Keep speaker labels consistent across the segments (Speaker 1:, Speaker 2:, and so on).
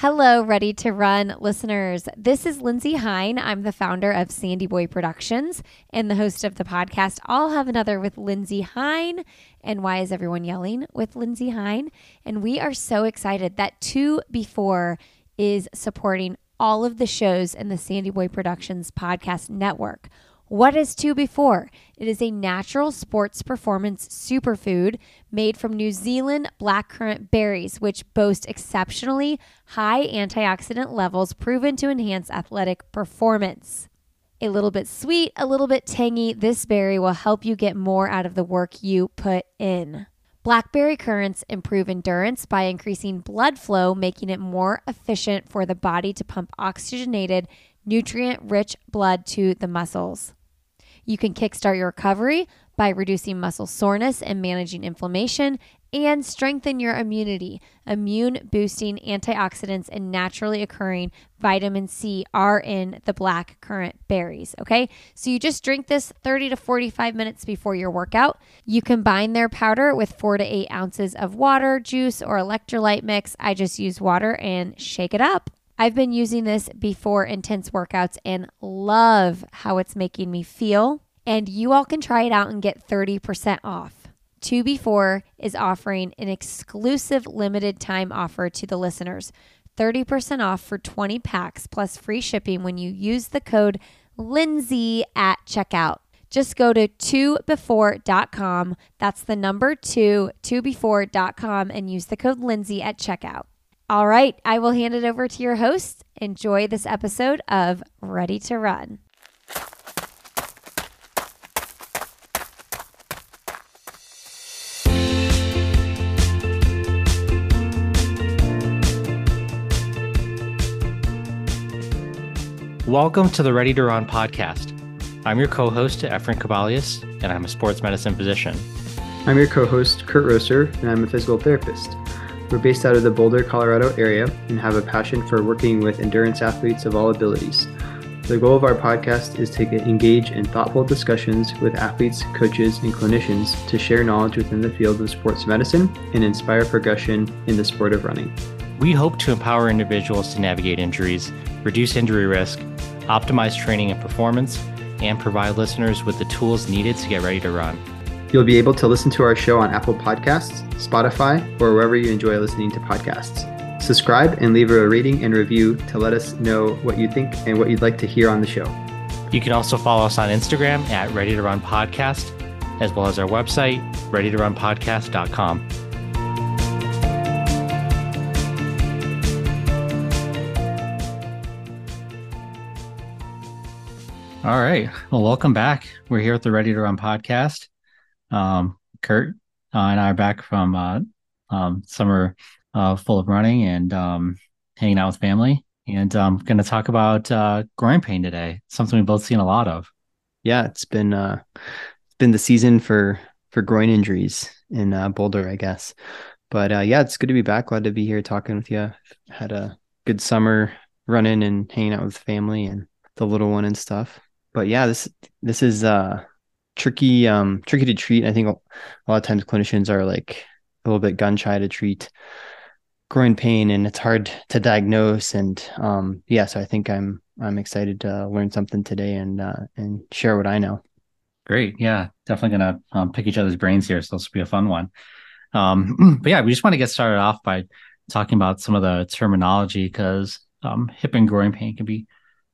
Speaker 1: Hello, ready to run listeners. This is Lindsey Hein. I'm the founder of Sandy Boy Productions and the host of the podcast I'll Have Another with Lindsey Hein. And why is everyone yelling with Lindsey Hein? And we are so excited that Two Before is supporting all of the shows in the Sandy Boy Productions podcast network. What is 2Before? It is a natural sports performance superfood made from New Zealand blackcurrant berries, which boast exceptionally high antioxidant levels proven to enhance athletic performance. A little bit sweet, a little bit tangy, this berry will help you get more out of the work you put in. Blackberry currants improve endurance by increasing blood flow, making it more efficient for the body to pump oxygenated, nutrient rich blood to the muscles. You can kickstart your recovery by reducing muscle soreness and managing inflammation and strengthen your immunity. Immune boosting antioxidants and naturally occurring vitamin C are in the black currant berries. Okay, so you just drink this 30 to 45 minutes before your workout. You combine their powder with four to eight ounces of water, juice, or electrolyte mix. I just use water and shake it up. I've been using this before intense workouts and love how it's making me feel. And you all can try it out and get 30% off. 2Before is offering an exclusive limited time offer to the listeners 30% off for 20 packs plus free shipping when you use the code Lindsey at checkout. Just go to 2before.com. That's the number 2, 2before.com, and use the code Lindsey at checkout. All right, I will hand it over to your host. Enjoy this episode of Ready to Run.
Speaker 2: Welcome to the Ready to Run podcast. I'm your co host, Efren Kabalius, and I'm a sports medicine physician.
Speaker 3: I'm your co host, Kurt Rosser, and I'm a physical therapist. We're based out of the Boulder, Colorado area and have a passion for working with endurance athletes of all abilities. The goal of our podcast is to engage in thoughtful discussions with athletes, coaches, and clinicians to share knowledge within the field of sports medicine and inspire progression in the sport of running.
Speaker 2: We hope to empower individuals to navigate injuries, reduce injury risk, optimize training and performance, and provide listeners with the tools needed to get ready to run.
Speaker 3: You'll be able to listen to our show on Apple Podcasts, Spotify, or wherever you enjoy listening to podcasts. Subscribe and leave a rating and review to let us know what you think and what you'd like to hear on the show.
Speaker 2: You can also follow us on Instagram at Ready to Run Podcast, as well as our website, readytorunpodcast.com. All right. Well, welcome back. We're here at the Ready to Run podcast. Um, Kurt uh, and I are back from uh, um, summer uh, full of running and um, hanging out with family. And I'm um, going to talk about uh, groin pain today, something we've both seen a lot of.
Speaker 3: Yeah, it's been uh, it's been the season for for groin injuries in uh, Boulder, I guess. But yeah, it's good to be back. Glad to be here talking with you. Had a good summer running and hanging out with family and the little one and stuff but yeah, this this is uh tricky um tricky to treat. I think a lot of times clinicians are like a little bit gun shy to treat groin pain and it's hard to diagnose and um yeah so i think i'm i'm excited to learn something today and uh and share what i know.
Speaker 2: Great. Yeah definitely gonna um, pick each other's brains here so this will be a fun one. Um but yeah we just want to get started off by talking about some of the terminology because um hip and groin pain can be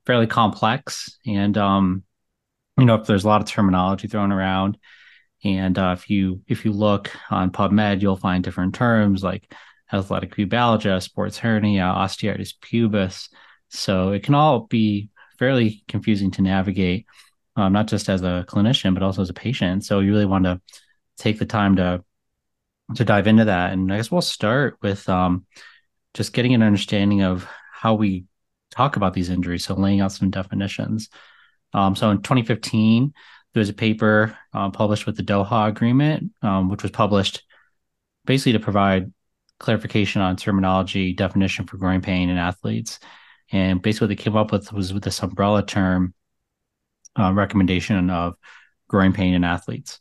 Speaker 2: fairly complex and um you know if there's a lot of terminology thrown around and uh, if you if you look on PubMed, you'll find different terms like athletic pubalgia, sports hernia, osteitis pubis. So it can all be fairly confusing to navigate, um, not just as a clinician but also as a patient. So you really want to take the time to to dive into that. And I guess we'll start with um, just getting an understanding of how we talk about these injuries. So laying out some definitions. Um, so in 2015, there was a paper uh, published with the Doha Agreement, um, which was published basically to provide clarification on terminology definition for groin pain in athletes. And basically, what they came up with was with this umbrella term uh, recommendation of groin pain in athletes.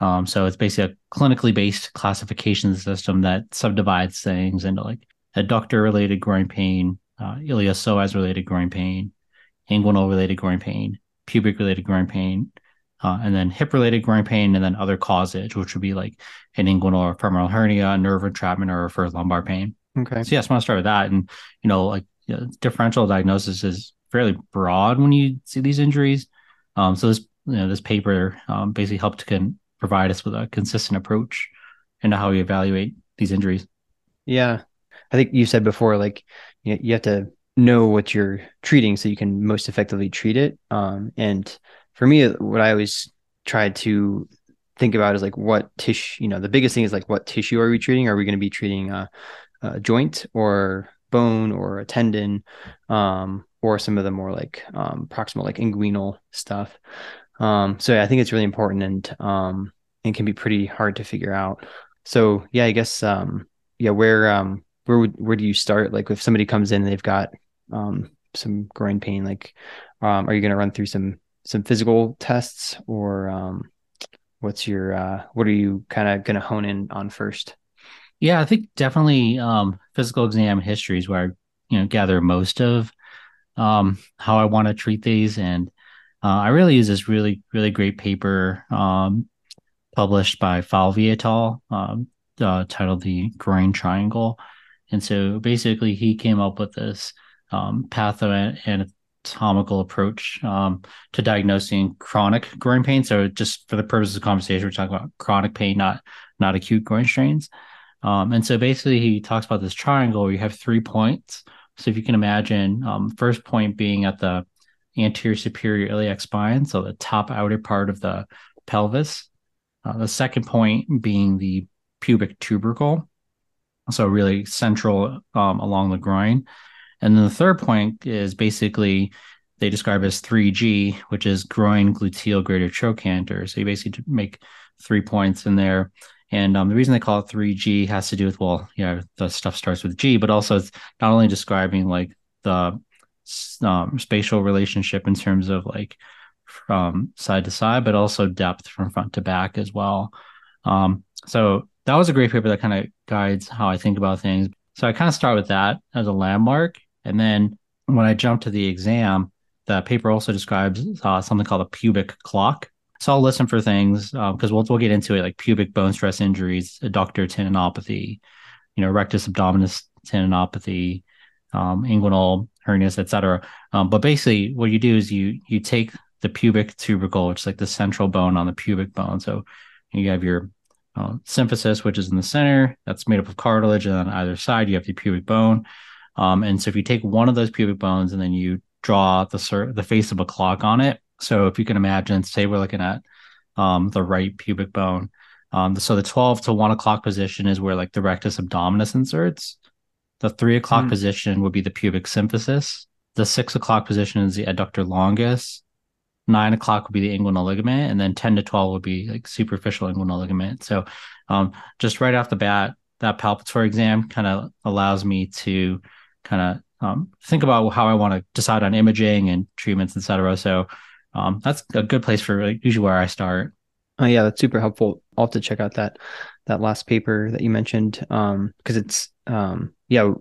Speaker 2: Um, so it's basically a clinically based classification system that subdivides things into like adductor related groin pain, uh, iliopsoas related groin pain, inguinal related groin pain, pubic related groin pain, uh, and then hip related groin pain, and then other causes, which would be like an inguinal or femoral hernia, nerve entrapment, or referred lumbar pain.
Speaker 3: Okay.
Speaker 2: So yes, I want to start with that, and you know, like you know, differential diagnosis is fairly broad when you see these injuries. Um, so this you know this paper um, basically helped to can provide us with a consistent approach into how we evaluate these injuries.
Speaker 3: Yeah, I think you said before, like you, you have to know what you're treating so you can most effectively treat it. Um, and for me, what I always try to think about is like what tissue. You know, the biggest thing is like what tissue are we treating? Are we going to be treating a, a, joint or bone or a tendon, um, or some of the more like um, proximal, like inguinal stuff? Um, so I think it's really important and um, and can be pretty hard to figure out. So yeah, I guess um, yeah, where um, where would where do you start? Like if somebody comes in and they've got um, some groin pain, like um, are you going to run through some some physical tests or um, what's your uh, what are you kind of going to hone in on first?
Speaker 2: Yeah, I think definitely um, physical exam history is where I you know gather most of um, how I want to treat these, and uh, I really use this really really great paper um, published by Falvey et al. Um, uh, titled the groin triangle. And so basically, he came up with this um, pathoanatomical approach um, to diagnosing chronic groin pain. So, just for the purposes of conversation, we're talking about chronic pain, not not acute groin strains. Um, and so, basically, he talks about this triangle where you have three points. So, if you can imagine, um, first point being at the anterior superior iliac spine, so the top outer part of the pelvis. Uh, the second point being the pubic tubercle, so really central um, along the groin. And then the third point is basically they describe as 3G, which is groin gluteal greater trochanter. So you basically make three points in there. And um, the reason they call it 3G has to do with, well, yeah, the stuff starts with G, but also it's not only describing like the um, spatial relationship in terms of like from side to side, but also depth from front to back as well. Um, so that was a great paper that kind of guides how I think about things. So I kind of start with that as a landmark. And then when I jump to the exam, the paper also describes uh, something called a pubic clock. So I'll listen for things because uh, we'll, we'll get into it like pubic bone stress injuries, adductor tendinopathy, you know, rectus abdominis tendinopathy, um, inguinal hernias, etc. Um, but basically, what you do is you you take the pubic tubercle, which is like the central bone on the pubic bone. So you have your uh, symphysis, which is in the center, that's made up of cartilage, and on either side you have the pubic bone. Um, and so if you take one of those pubic bones and then you draw the sur- the face of a clock on it, so if you can imagine, say we're looking at um, the right pubic bone. Um, so the 12 to 1 o'clock position is where like the rectus abdominis inserts. The 3 o'clock mm. position would be the pubic symphysis. The 6 o'clock position is the adductor longus nine o'clock would be the inguinal ligament, and then 10 to 12 would be like superficial inguinal ligament. So, um, just right off the bat, that palpatory exam kind of allows me to kind of um, think about how I want to decide on imaging and treatments, etc. So, um, that's a good place for like, usually where I start.
Speaker 3: Oh yeah, that's super helpful. I'll have to check out that that last paper that you mentioned um because it's um yeah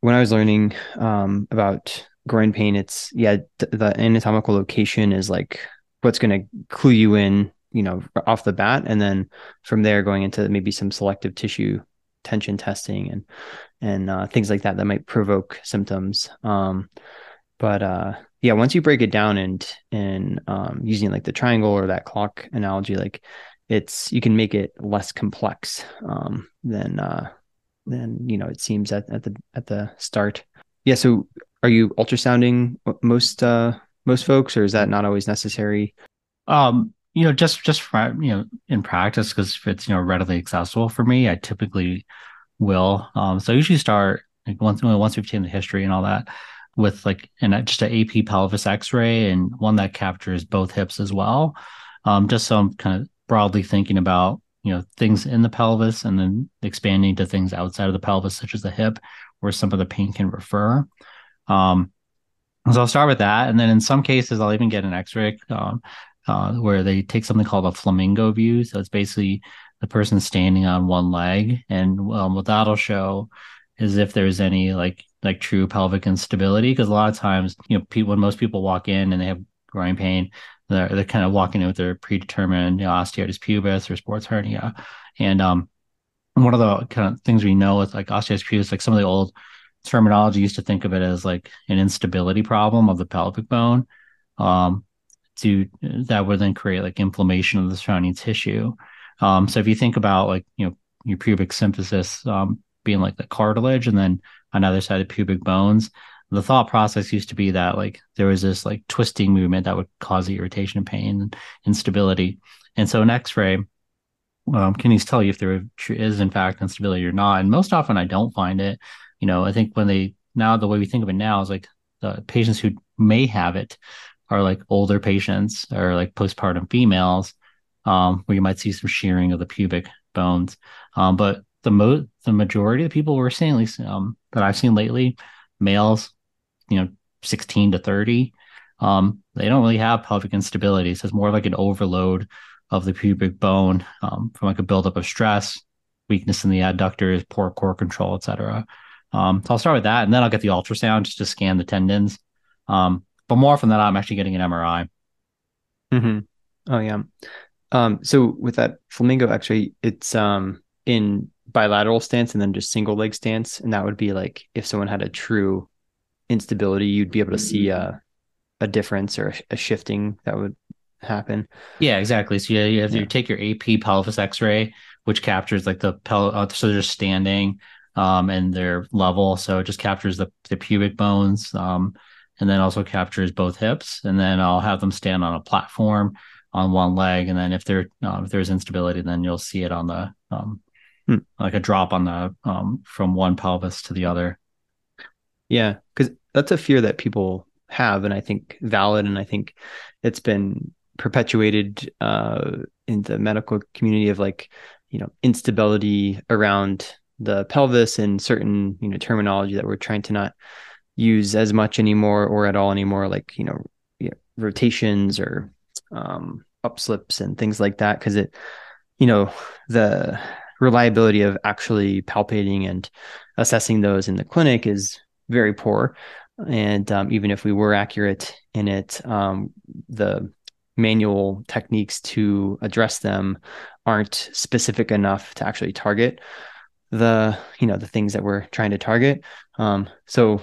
Speaker 3: when I was learning um about groin pain, it's yeah, the anatomical location is like what's going to clue you in, you know, off the bat, and then from there going into maybe some selective tissue tension testing and and uh, things like that that might provoke symptoms. Um, but uh, yeah, once you break it down and and um, using like the triangle or that clock analogy, like it's you can make it less complex um, than uh, than you know it seems at, at the at the start. Yeah, so are you ultrasounding most uh most folks or is that not always necessary?
Speaker 2: Um you know just just for, you know in practice because if it's you know readily accessible for me i typically will. Um so i usually start like once once we've taken the history and all that with like an just an ap pelvis x-ray and one that captures both hips as well. Um just so i'm kind of broadly thinking about you know things in the pelvis and then expanding to things outside of the pelvis such as the hip where some of the pain can refer um, so I'll start with that, and then in some cases I'll even get an X-ray um, uh, where they take something called a flamingo view. So it's basically the person standing on one leg, and um, what that'll show is if there's any like like true pelvic instability. Because a lot of times you know people when most people walk in and they have groin pain they're, they're kind of walking in with their predetermined you know, osteitis pubis or sports hernia. And um one of the kind of things we know with like osteitis pubis like some of the old terminology used to think of it as like an instability problem of the pelvic bone um to that would then create like inflammation of the surrounding tissue um so if you think about like you know your pubic symphysis um being like the cartilage and then on either side of pubic bones. The thought process used to be that like there was this like twisting movement that would cause the irritation and pain and instability. And so an X-ray um, can you tell you if there is in fact instability or not. And most often I don't find it. You know, I think when they now the way we think of it now is like the patients who may have it are like older patients or like postpartum females, um, where you might see some shearing of the pubic bones. Um, but the mo the majority of the people we're seeing, at least um, that I've seen lately, males, you know, 16 to 30, um, they don't really have pelvic instability. So it's more like an overload of the pubic bone um, from like a buildup of stress, weakness in the adductors, poor core control, etc. Um, so I'll start with that, and then I'll get the ultrasound just to scan the tendons. Um, but more from that, I'm actually getting an MRI.
Speaker 3: Mm-hmm. Oh yeah. Um, so with that flamingo X-ray, it's um in bilateral stance and then just single leg stance and that would be like if someone had a true instability you'd be able to see a a difference or a, shifting that would happen
Speaker 2: yeah exactly so yeah you have to yeah. take your ap pelvis x-ray which captures like the pel uh, so they're standing um and they're level so it just captures the, the pubic bones um and then also captures both hips and then i'll have them stand on a platform on one leg and then if there uh, if there's instability then you'll see it on the um, hmm. like a drop on the um, from one pelvis to the other.
Speaker 3: Yeah, because that's a fear that people have, and I think valid, and I think it's been perpetuated uh, in the medical community of like you know instability around the pelvis and certain you know terminology that we're trying to not use as much anymore or at all anymore, like you know, rotations or um, upslips and things like that, because it you know the reliability of actually palpating and assessing those in the clinic is very poor. And um, even if we were accurate in it, um, the manual techniques to address them aren't specific enough to actually target the you know the things that we're trying to target. Um, so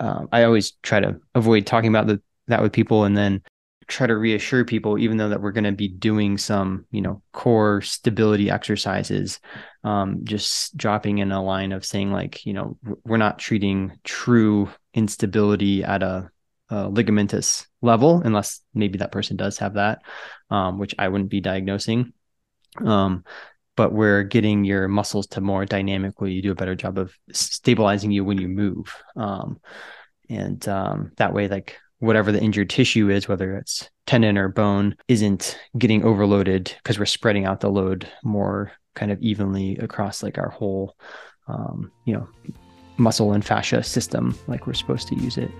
Speaker 3: uh, I always try to avoid talking about the, that with people, and then try to reassure people, even though that we're going to be doing some, you know, core stability exercises, um, just dropping in a line of saying like, you know, we're not treating true instability at a, a ligamentous level, unless maybe that person does have that, um, which I wouldn't be diagnosing. Um, but we're getting your muscles to more dynamically you do a better job of stabilizing you when you move. Um, and um, that way, like whatever the injured tissue is, whether it's tendon or bone, isn't getting overloaded because we're spreading out the load more kind of evenly across like our whole, um, you know, muscle and fascia system, like we're supposed to use it.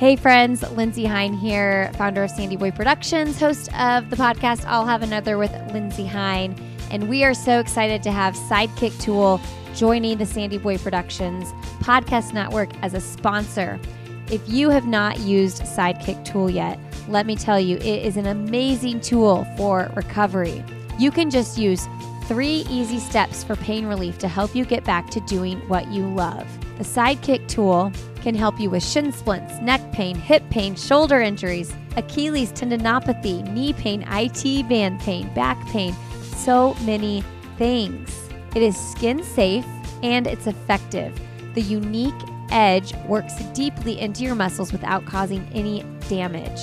Speaker 1: Hey, friends, Lindsey Hein here, founder of Sandy Boy Productions, host of the podcast I'll Have Another with Lindsey Hein. And we are so excited to have Sidekick Tool joining the Sandy Boy Productions podcast network as a sponsor. If you have not used Sidekick Tool yet, let me tell you, it is an amazing tool for recovery. You can just use three easy steps for pain relief to help you get back to doing what you love. The Sidekick tool can help you with shin splints, neck pain, hip pain, shoulder injuries, Achilles tendinopathy, knee pain, IT band pain, back pain, so many things. It is skin safe and it's effective. The unique edge works deeply into your muscles without causing any damage.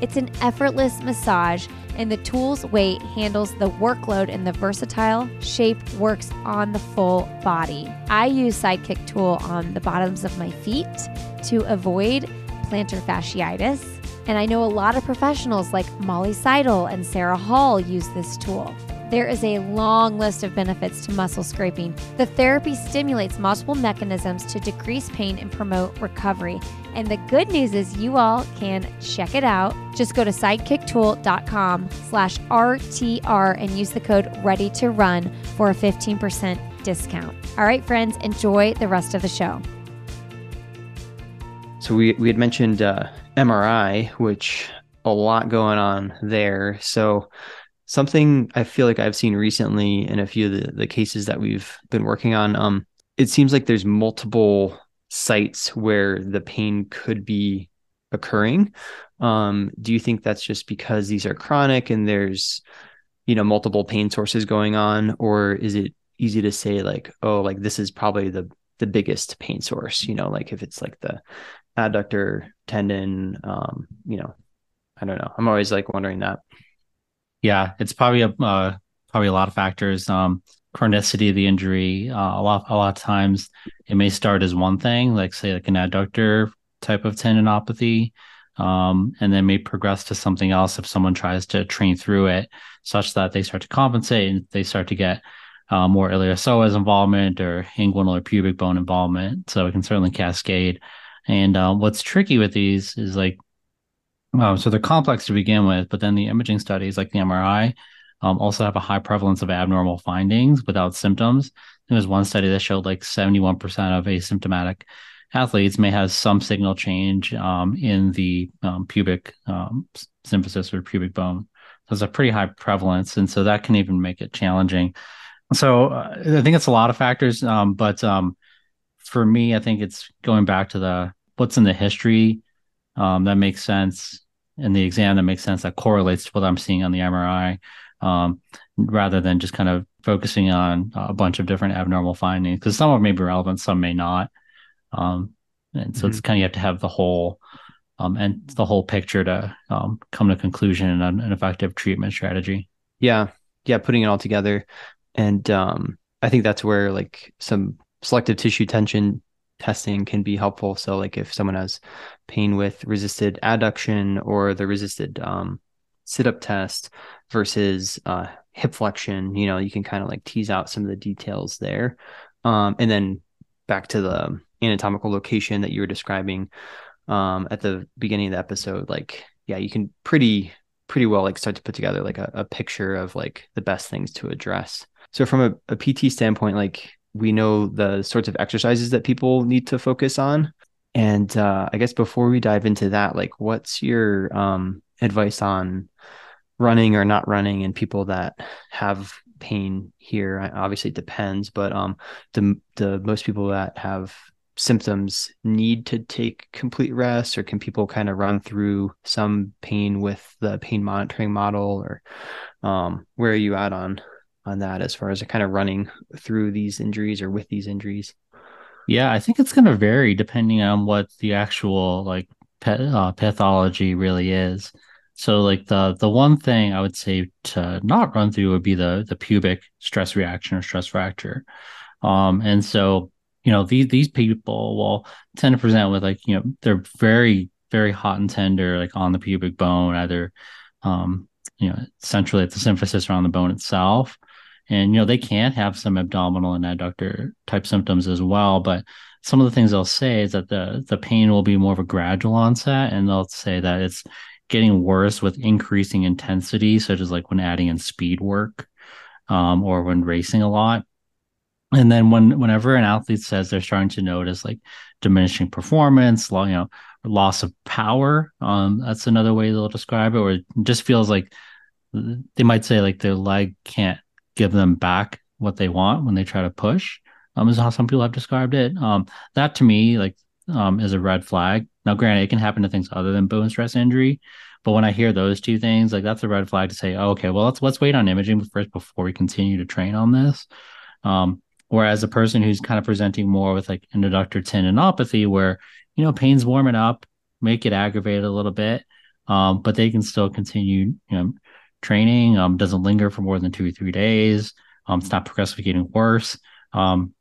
Speaker 1: It's an effortless massage, and the tool's weight handles the workload, and the versatile shape works on the full body. I use Sidekick Tool on the bottoms of my feet to avoid plantar fasciitis. And I know a lot of professionals like Molly Seidel and Sarah Hall use this tool. There is a long list of benefits to muscle scraping. The therapy stimulates multiple mechanisms to decrease pain and promote recovery. And the good news is you all can check it out. Just go to sidekicktool.com slash RTR and use the code ready to run for a 15% discount. All right, friends, enjoy the rest of the show.
Speaker 3: So we we had mentioned uh, MRI, which a lot going on there. So something I feel like I've seen recently in a few of the, the cases that we've been working on, um, it seems like there's multiple sites where the pain could be occurring. Um, do you think that's just because these are chronic and there's, you know, multiple pain sources going on, or is it easy to say like, oh, like this is probably the the biggest pain source? You know, like if it's like the adductor tendon, um, you know, I don't know. I'm always like wondering that.
Speaker 2: Yeah, it's probably a uh, probably a lot of factors. Um, chronicity of the injury. Uh, a lot a lot of times it may start as one thing, like say like an adductor type of tendinopathy, um, and then may progress to something else if someone tries to train through it, such that they start to compensate and they start to get uh, more iliopsoas involvement or inguinal or pubic bone involvement. So it can certainly cascade. And uh, what's tricky with these is like, um, so they're complex to begin with, but then the imaging studies like the MRI um, also have a high prevalence of abnormal findings without symptoms. There was one study that showed like 71% of asymptomatic athletes may have some signal change um, in the um, pubic um, symphysis or pubic bone. So it's a pretty high prevalence, and so that can even make it challenging. So uh, I think it's a lot of factors, um, but for me, I think it's going back to the what's in the history um, that makes sense in the exam that makes sense that correlates to what I'm seeing on the MRI, rather than just kind of focusing on a bunch of different abnormal findings because some of them may be relevant, some may not. Um, and so mm-hmm. it's kind of you have to have the whole um, and the whole picture to um, come to a conclusion and an, an, effective treatment strategy.
Speaker 3: Yeah, yeah, putting it all together, and um, I think that's where like some selective tissue tension testing can be helpful. So like if someone has pain with resisted adduction or the resisted um, sit up test versus uh, hip flexion, you know, you can kind of like tease out some of the details there, um, and then back to the anatomical location that you were describing um, at the beginning of the episode, like yeah, you can pretty pretty well like start to put together like a, a picture of like the best things to address. So from a, a PT standpoint, like we know the sorts of exercises that people need to focus on. And uh, I guess before we dive into that, like what's your um, advice on running or not running and people that have pain here obviously it depends but um the the most people that have symptoms need to take complete rest or can people kind of run through some pain with the pain monitoring model or um, where are you at on on that as far as kind of running through these injuries or with these injuries?
Speaker 2: Yeah i think it's going to vary depending on what the actual like uh, pathology really is. So like the the one thing i would say to not run through would be the the pubic stress reaction or stress fracture. Um and so you know these these people will tend to present with like you know they're very very hot and tender like on the pubic bone either um you know centrally at the symphysis or on the bone itself and you know they can have some abdominal and adductor type symptoms as well but some of the things they'll say is that the the pain will be more of a gradual onset and they'll say that it's getting worse with increasing intensity such as like when adding in speed work um, or when racing a lot. And then when whenever an athlete says they're starting to notice like diminishing performance you know loss of power um that's another way they'll describe it or it just feels like they might say like their leg can't give them back what they want when they try to push um is how some people have described it. Um that to me like um is a red flag. Now granted it can happen to things other than bone stress injury but when i hear those two things like that's a red flag to say oh, okay well let's let's wait on imaging first before we continue to train on this. Um Whereas a person who's kind of presenting more with like an adductor tendinopathy, where you know pain's warming up, make it aggravated a little bit, um, but they can still continue, you know, training. Um, doesn't linger for more than two or three days. Um, it's not progressively getting worse. Um,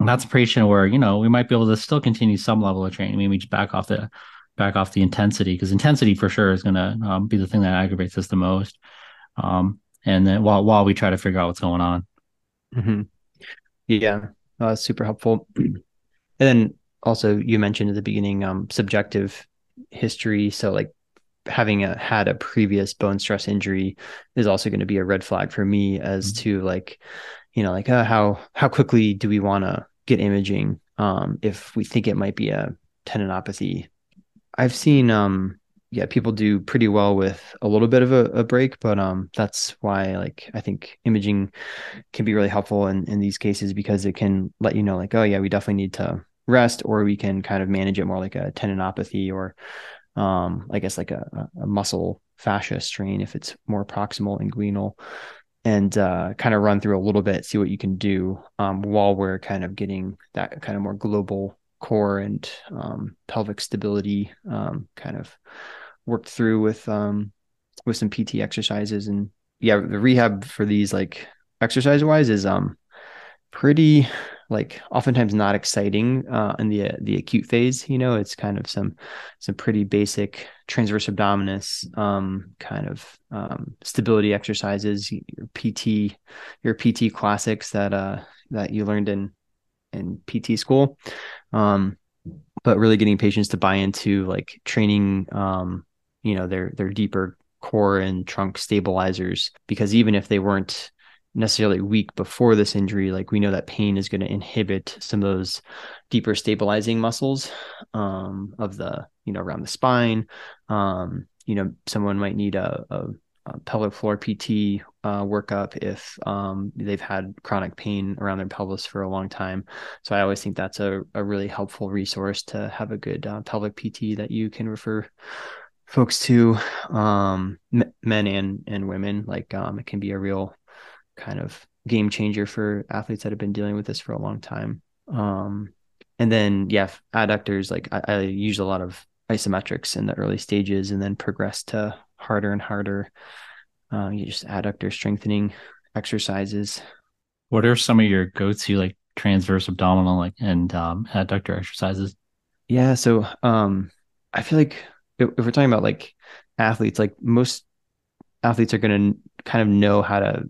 Speaker 2: and that's a patient where you know we might be able to still continue some level of training. Maybe just back off the back off the intensity because intensity for sure is going to um, be the thing that aggravates us the most. Um, and then while while we try to figure out what's going on.
Speaker 3: Mm-hmm. Yeah, uh, super helpful. And then also you mentioned at the beginning um, subjective history. So like having a, had a previous bone stress injury is also going to be a red flag for me as mm-hmm. to like, you know, like uh, how how quickly do we want to get imaging um, if we think it might be a tendinopathy. I've seen um, yeah, people do pretty well with a little bit of a, a, break, but um, that's why like I think imaging can be really helpful in in these cases because it can let you know like oh yeah we definitely need to rest or we can kind of manage it more like a tendinopathy or um, I guess like a, a muscle fascia strain if it's more proximal inguinal and uh, kind of run through a little bit, see what you can do um, while we're kind of getting that kind of more global core and um, pelvic stability um, kind of worked through with um, with some PT exercises. And yeah, the rehab for these like exercise wise is um pretty like oftentimes not exciting uh, in the the acute phase. You know, it's kind of some some pretty basic transverse abdominis um, kind of um, stability exercises, your PT, your PT classics that uh, that you learned in in PT school. Um, but really getting patients to buy into like training, um, you know, their their deeper core and trunk stabilizers because even if they weren't necessarily weak before this injury like we know that pain is going to inhibit some of those deeper stabilizing muscles um, of the you know around the spine. Um, you know someone might need a, a, a pelvic floor pt uh, workup if um, they've had chronic pain around their pelvis for a long time. So i always think that's a, a really helpful resource to have a good uh, pelvic pt that you can refer folks to. Um, men and and women like um, it can be a real kind of game changer for athletes that have been dealing with this for a long time. Um, and then, yeah, adductors, like I, I, use a lot of isometrics in the early stages and then progress to harder and harder. Uh, you just adductor strengthening exercises.
Speaker 2: What are some of your go to like transverse abdominal like and um, adductor exercises?
Speaker 3: Yeah. So um, I feel like if, if we're talking about like athletes, like most athletes are going to kind of know how to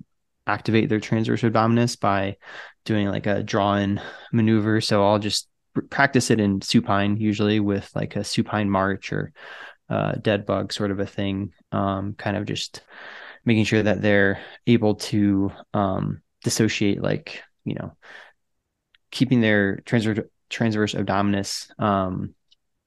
Speaker 3: activate their transverse abdominis by doing like a draw-in maneuver. So I'll just practice it in supine, usually with like a supine march or uh, dead bug sort of a thing. Um, kind of just making sure that they're able to um, dissociate, like you know, keeping their transverse transverse abdominis um,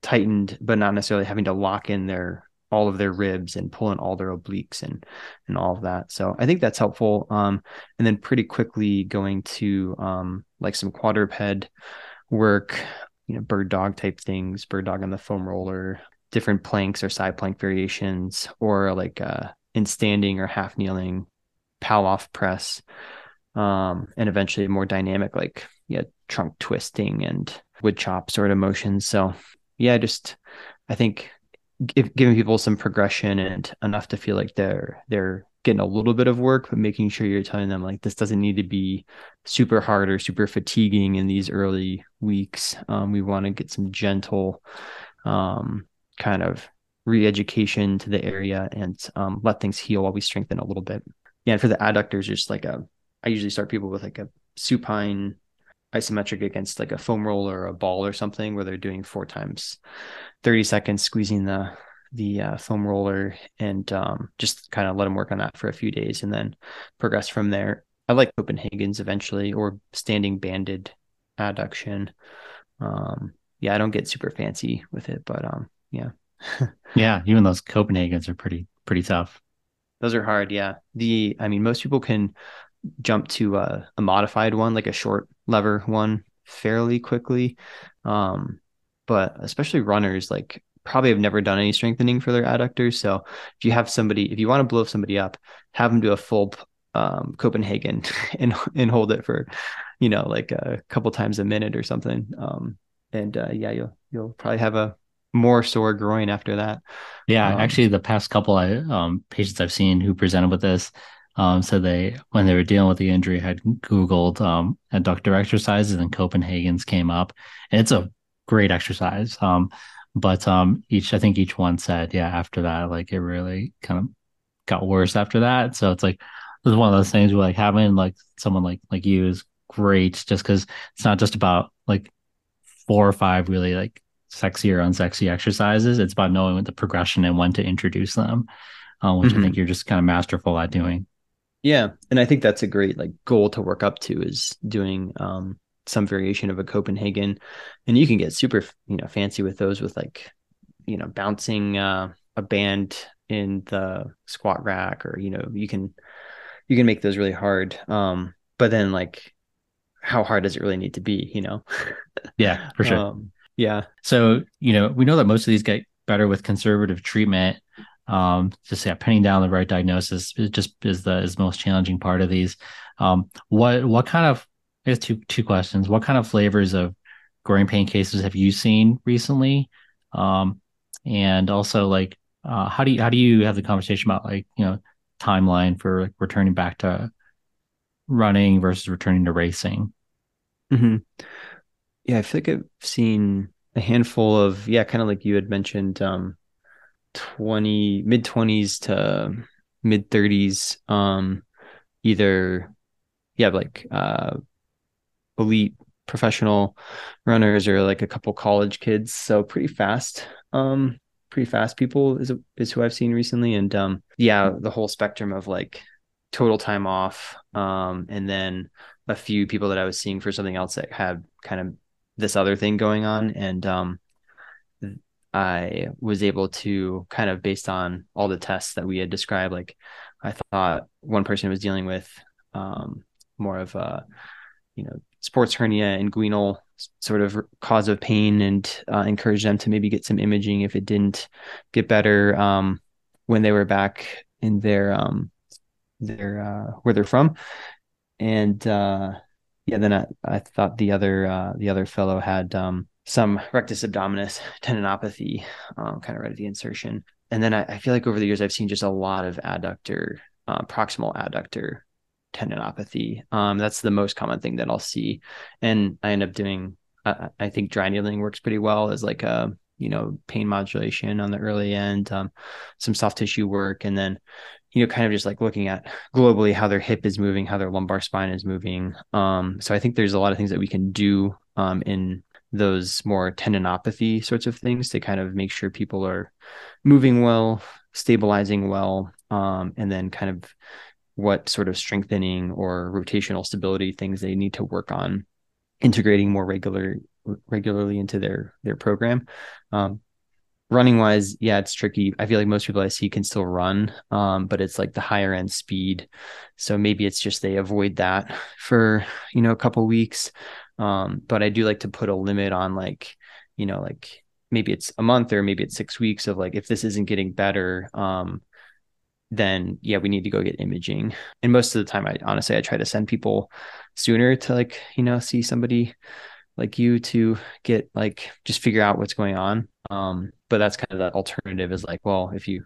Speaker 3: tightened, but not necessarily having to lock in their all of their ribs and pulling all their obliques and and all of that. So I think that's helpful. Um, and then pretty quickly going to um, like some quadruped work, you know, bird dog type things, bird dog on the foam roller, different planks or side plank variations, or like uh, in standing or half kneeling, Pallof press, um, and eventually more dynamic like yeah trunk twisting and wood chop sort of motions. So yeah, just I think give, giving people some progression and enough to feel like they're they're getting a little bit of work, but making sure you're telling them like this doesn't need to be super hard or super fatiguing in these early weeks. Um, we want to get some gentle um, kind of re-education to the area and um, let things heal while we strengthen a little bit. Yeah, and for the adductors, just like a, I usually start people with like a supine isometric against like a foam roll or a ball or something where they're doing four times 30 seconds squeezing the the uh, foam roller and um, just kind of let them work on that for a few days and then progress from there. I like Copenhagen's eventually or standing banded adduction. Um, yeah, I don't get super fancy with it, but um, yeah.
Speaker 2: yeah, even those Copenhagen's are pretty pretty tough.
Speaker 3: Those are hard, yeah. The I mean, most people can jump to a, a modified one, like a short lever one, fairly quickly. Um, but especially runners, like probably have never done any strengthening for their adductors. So if you have somebody, if you want to blow somebody up, have them do a full um, Copenhagen and and hold it for, you know, like a couple times a minute or something. Um, and uh, yeah, you'll you'll probably have a more sore groin after that.
Speaker 2: Yeah, um, actually, the past couple I, um, patients I've seen who presented with this, um, so they, when they were dealing with the injury, had Googled um, adductor exercises and Copenhagen's came up. And it's a great exercise. Um, but um, each, I think each one said, yeah, after that, like it really kind of got worse after that. So it's like, it was one of those things where like having like someone like, like you is great just because it's not just about like four or five really like sexy or unsexy exercises. It's about knowing the progression and when to introduce them, uh, which mm-hmm. I think you're just kind of masterful at doing.
Speaker 3: Yeah, and I think that's a great like goal to work up to is doing um, some variation of a Copenhagen, and you can get super you know fancy with those with like you know bouncing uh, a band in the squat rack, or you know you can you can make those really hard. Um, but then like how hard does it really need to be? You know?
Speaker 2: yeah, for sure.
Speaker 3: Um, yeah.
Speaker 2: So you know we know that most of these get better with conservative treatment um, just yeah, pinning down the right diagnosis is just is the is the most challenging part of these. Um, what what kind of I guess two two questions. What kind of flavors of groin pain cases have you seen recently? Um, and also like uh, how do you how do you have the conversation about like you know timeline for like, returning back to running versus returning to racing?
Speaker 3: Mm-hmm. Yeah, I feel like I've seen a handful of yeah, kind of like you had mentioned. Um, 20 mid 20s to mid 30s um either yeah like uh elite professional runners or like a couple college kids. So pretty fast um pretty fast people is is who I've seen recently. And um yeah the whole spectrum of like total time off um and then a few people that I was seeing for something else that had kind of this other thing going on. And um I was able to kind of based on all the tests that we had described, like I thought one person was dealing with um, more of a, you know, sports hernia and inguinal sort of cause of pain and uh, encourage them to maybe get some imaging if it didn't get better um, when they were back in their um, their uh, where they're from. And uh, yeah, then I, I thought the other uh, the other fellow had um, some rectus abdominis tendinopathy, um, kind of right at the insertion. And then I, I, feel like over the years, I've seen just a lot of adductor, uh, proximal adductor tendinopathy. Um, that's the most common thing that I'll see. And I end up doing, uh, I think dry needling works pretty well as like a, you know, pain modulation on the early end, um, some soft tissue work, and then, you know, kind of just like looking at globally how their hip is moving, how their lumbar spine is moving. Um, so I think there's a lot of things that we can do um, in those more tendinopathy sorts of things to kind of make sure people are moving well, stabilizing well, um, and then kind of what sort of strengthening or rotational stability things they need to work on integrating more regular regularly into their their program. Um, running wise, yeah, it's tricky. I feel like most people I see can still run, um, but it's like the higher end speed. So maybe it's just they avoid that for you know a couple weeks. Um, but I do like to put a limit on like, you know, like maybe it's a month or maybe it's six weeks of like if this isn't getting better, um, then yeah, we need to go get imaging. And most of the time, I honestly I try to send people sooner to like you know see somebody like you to get like just figure out what's going on. Um, but that's kind of the alternative is like, well, if you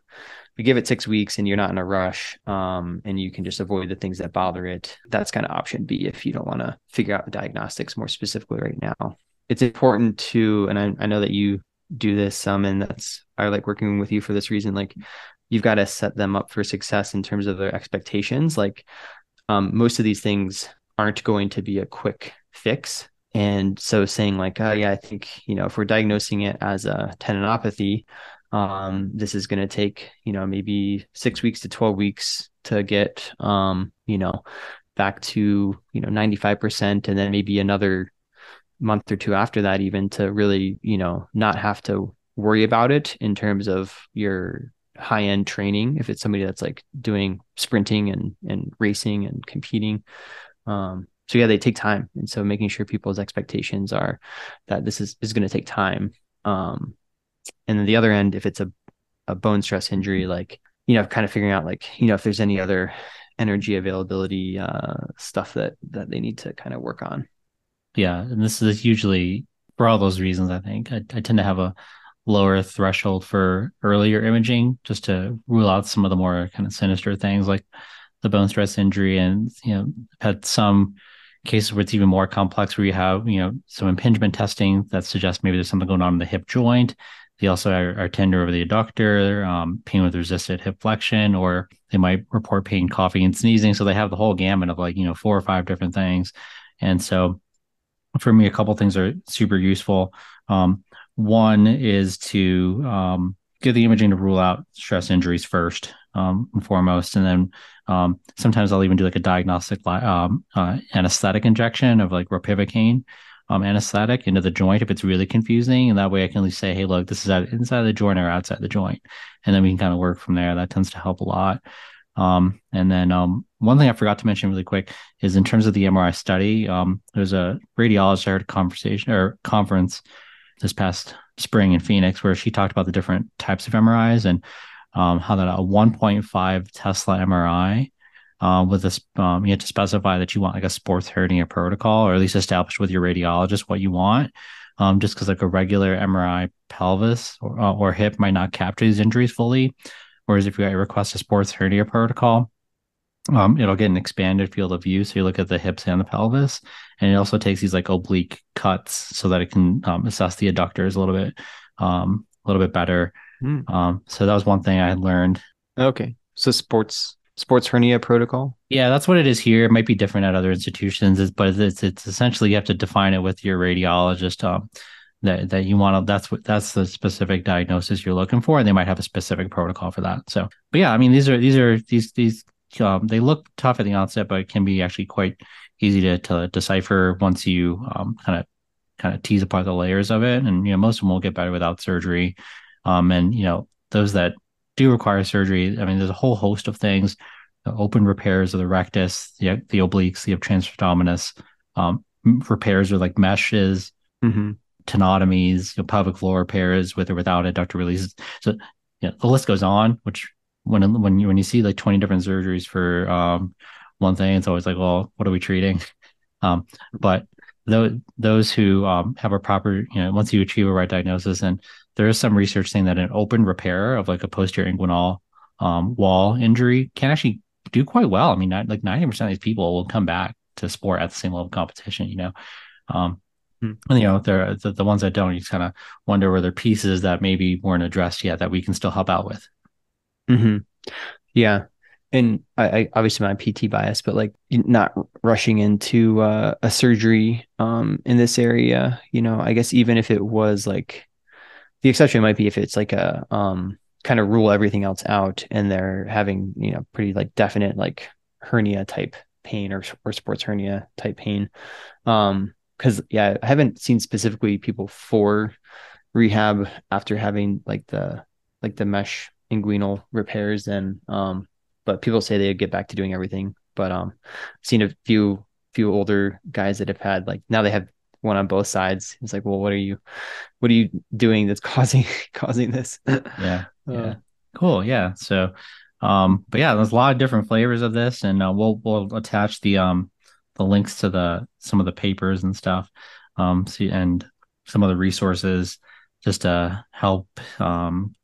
Speaker 3: we give it six weeks and you're not in a rush um, and you can just avoid the things that bother it that's kind of option b if you don't want to figure out the diagnostics more specifically right now it's important to and I, I know that you do this some and that's i like working with you for this reason like you've got to set them up for success in terms of their expectations like um, most of these things aren't going to be a quick fix and so saying like oh yeah i think you know if we're diagnosing it as a tendinopathy um, this is going to take you know maybe six weeks to 12 weeks to get um, you know back to you know 95% and then maybe another month or two after that even to really you know not have to worry about it in terms of your high end training if it's somebody that's like doing sprinting and and racing and competing. Um so yeah they take time. And so making sure people's expectations are that this is is going to take time um and then the other end if it's a, a bone stress injury like you know kind of figuring out like you know if there's any other energy availability uh, stuff that that they need to kind of work on.
Speaker 2: Yeah and this is usually for all those reasons i think I, I tend to have a lower threshold for earlier imaging just to rule out some of the more kind of sinister things like the bone stress injury and you know had some cases where it's even more complex where you have you know some impingement testing that suggests maybe there's something going on in the hip joint they also are, are tender over the adductor, um, pain with resisted hip flexion, or they might report pain, coughing, and sneezing. So they have the whole gamut of like, you know, four or five different things. And so for me, a couple things are super useful. Um, one is to um, get the imaging to rule out stress injuries first um, and foremost, and then um, sometimes I'll even do like a diagnostic um, uh, anesthetic injection of like ropivacaine um, anesthetic into the joint if it's really confusing, and that way I can at least say, hey, look, this is inside the joint or outside the joint, and then we can kind of work from there. That tends to help a lot. Um, and then um, one thing I forgot to mention really quick is in terms of the MRI study, um, there's a radiologist I a conversation or conference this past spring in Phoenix where she talked about the different types of MRIs and um, how that a 1.5 Tesla MRI uh, with this, um, you have to specify that you want like a sports hernia protocol, or at least establish with your radiologist what you want. Um, just because like a regular MRI pelvis or, uh, or hip might not capture these injuries fully, whereas if you request a sports hernia protocol, um, it'll get an expanded field of view. So you look at the hips and the pelvis, and it also takes these like oblique cuts so that it can um, assess the adductors a little bit, um, a little bit better. Mm. Um, so that was one thing I had learned.
Speaker 3: Okay, so sports sports hernia protocol.
Speaker 2: Yeah, that's what it is here. It might be different at other institutions, but it's it's essentially you have to define it with your radiologist. Um, that that you want to that's what that's the specific diagnosis you're looking for and they might have a specific protocol for that so but yeah i mean these are these are these these um, they look tough at the onset, but it can be actually quite easy to, to decipher once you um, kind of kind of tease apart the layers of it. And you know, most of them will get better without surgery. Um, and you know, those that do require surgery, I mean, there's a whole host of things: the open repairs of the rectus, the the obliques, the transverse abdominis, um, repairs or like meshes. Mm-hmm tenotomies, you know, pelvic floor repairs with or without adductor releases. So yeah, the list goes on, which when when you when you see like 20 different surgeries for um, one thing, it's always like, well, what are we treating? Um, but those those who um, have a proper, you know, once you achieve a right diagnosis, and there is some research saying that an open repair of like a posterior inguinal um, wall injury can actually do quite well. I mean, not, like 90% of these people will come back to sport at the same level of competition, you know. Um, hmm. and, you know, there the, the ones that don't, you kind of wonder where there pieces that maybe weren't addressed yet that we can still help out with.
Speaker 3: Mm-hmm. Yeah. And I, I, obviously my PT bias, but like not rushing into uh, a surgery um, in this area, you know, I guess even if it was like the exception might be if it's like a um, kind of rule everything else out and they're having, you know, pretty like definite like hernia type pain or, or sports hernia type pain. Um, cause yeah, I haven't seen specifically people for rehab after having like the, like the mesh inguinal repairs and um but people say they get back to doing everything but um I've seen a few few older guys that have had like now they have one on both sides it's like well what are you what are you doing that's causing causing this
Speaker 2: yeah uh, yeah cool yeah so um but yeah there's a lot of different flavors of this and uh, we'll we'll attach the um the links to the some of the papers and stuff um see and some of the resources just to help um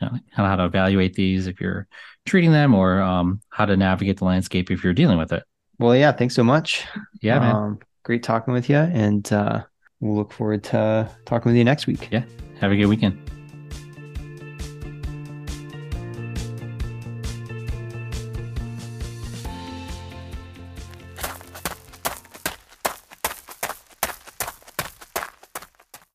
Speaker 2: you know, how to evaluate these if you're treating them or um, how to navigate the landscape if you're dealing with it.
Speaker 3: Well, yeah, thanks so much.
Speaker 2: Yeah, man.
Speaker 3: Great talking with you. And uh, we'll look forward to talking with you next week.
Speaker 2: Yeah. Have a good weekend.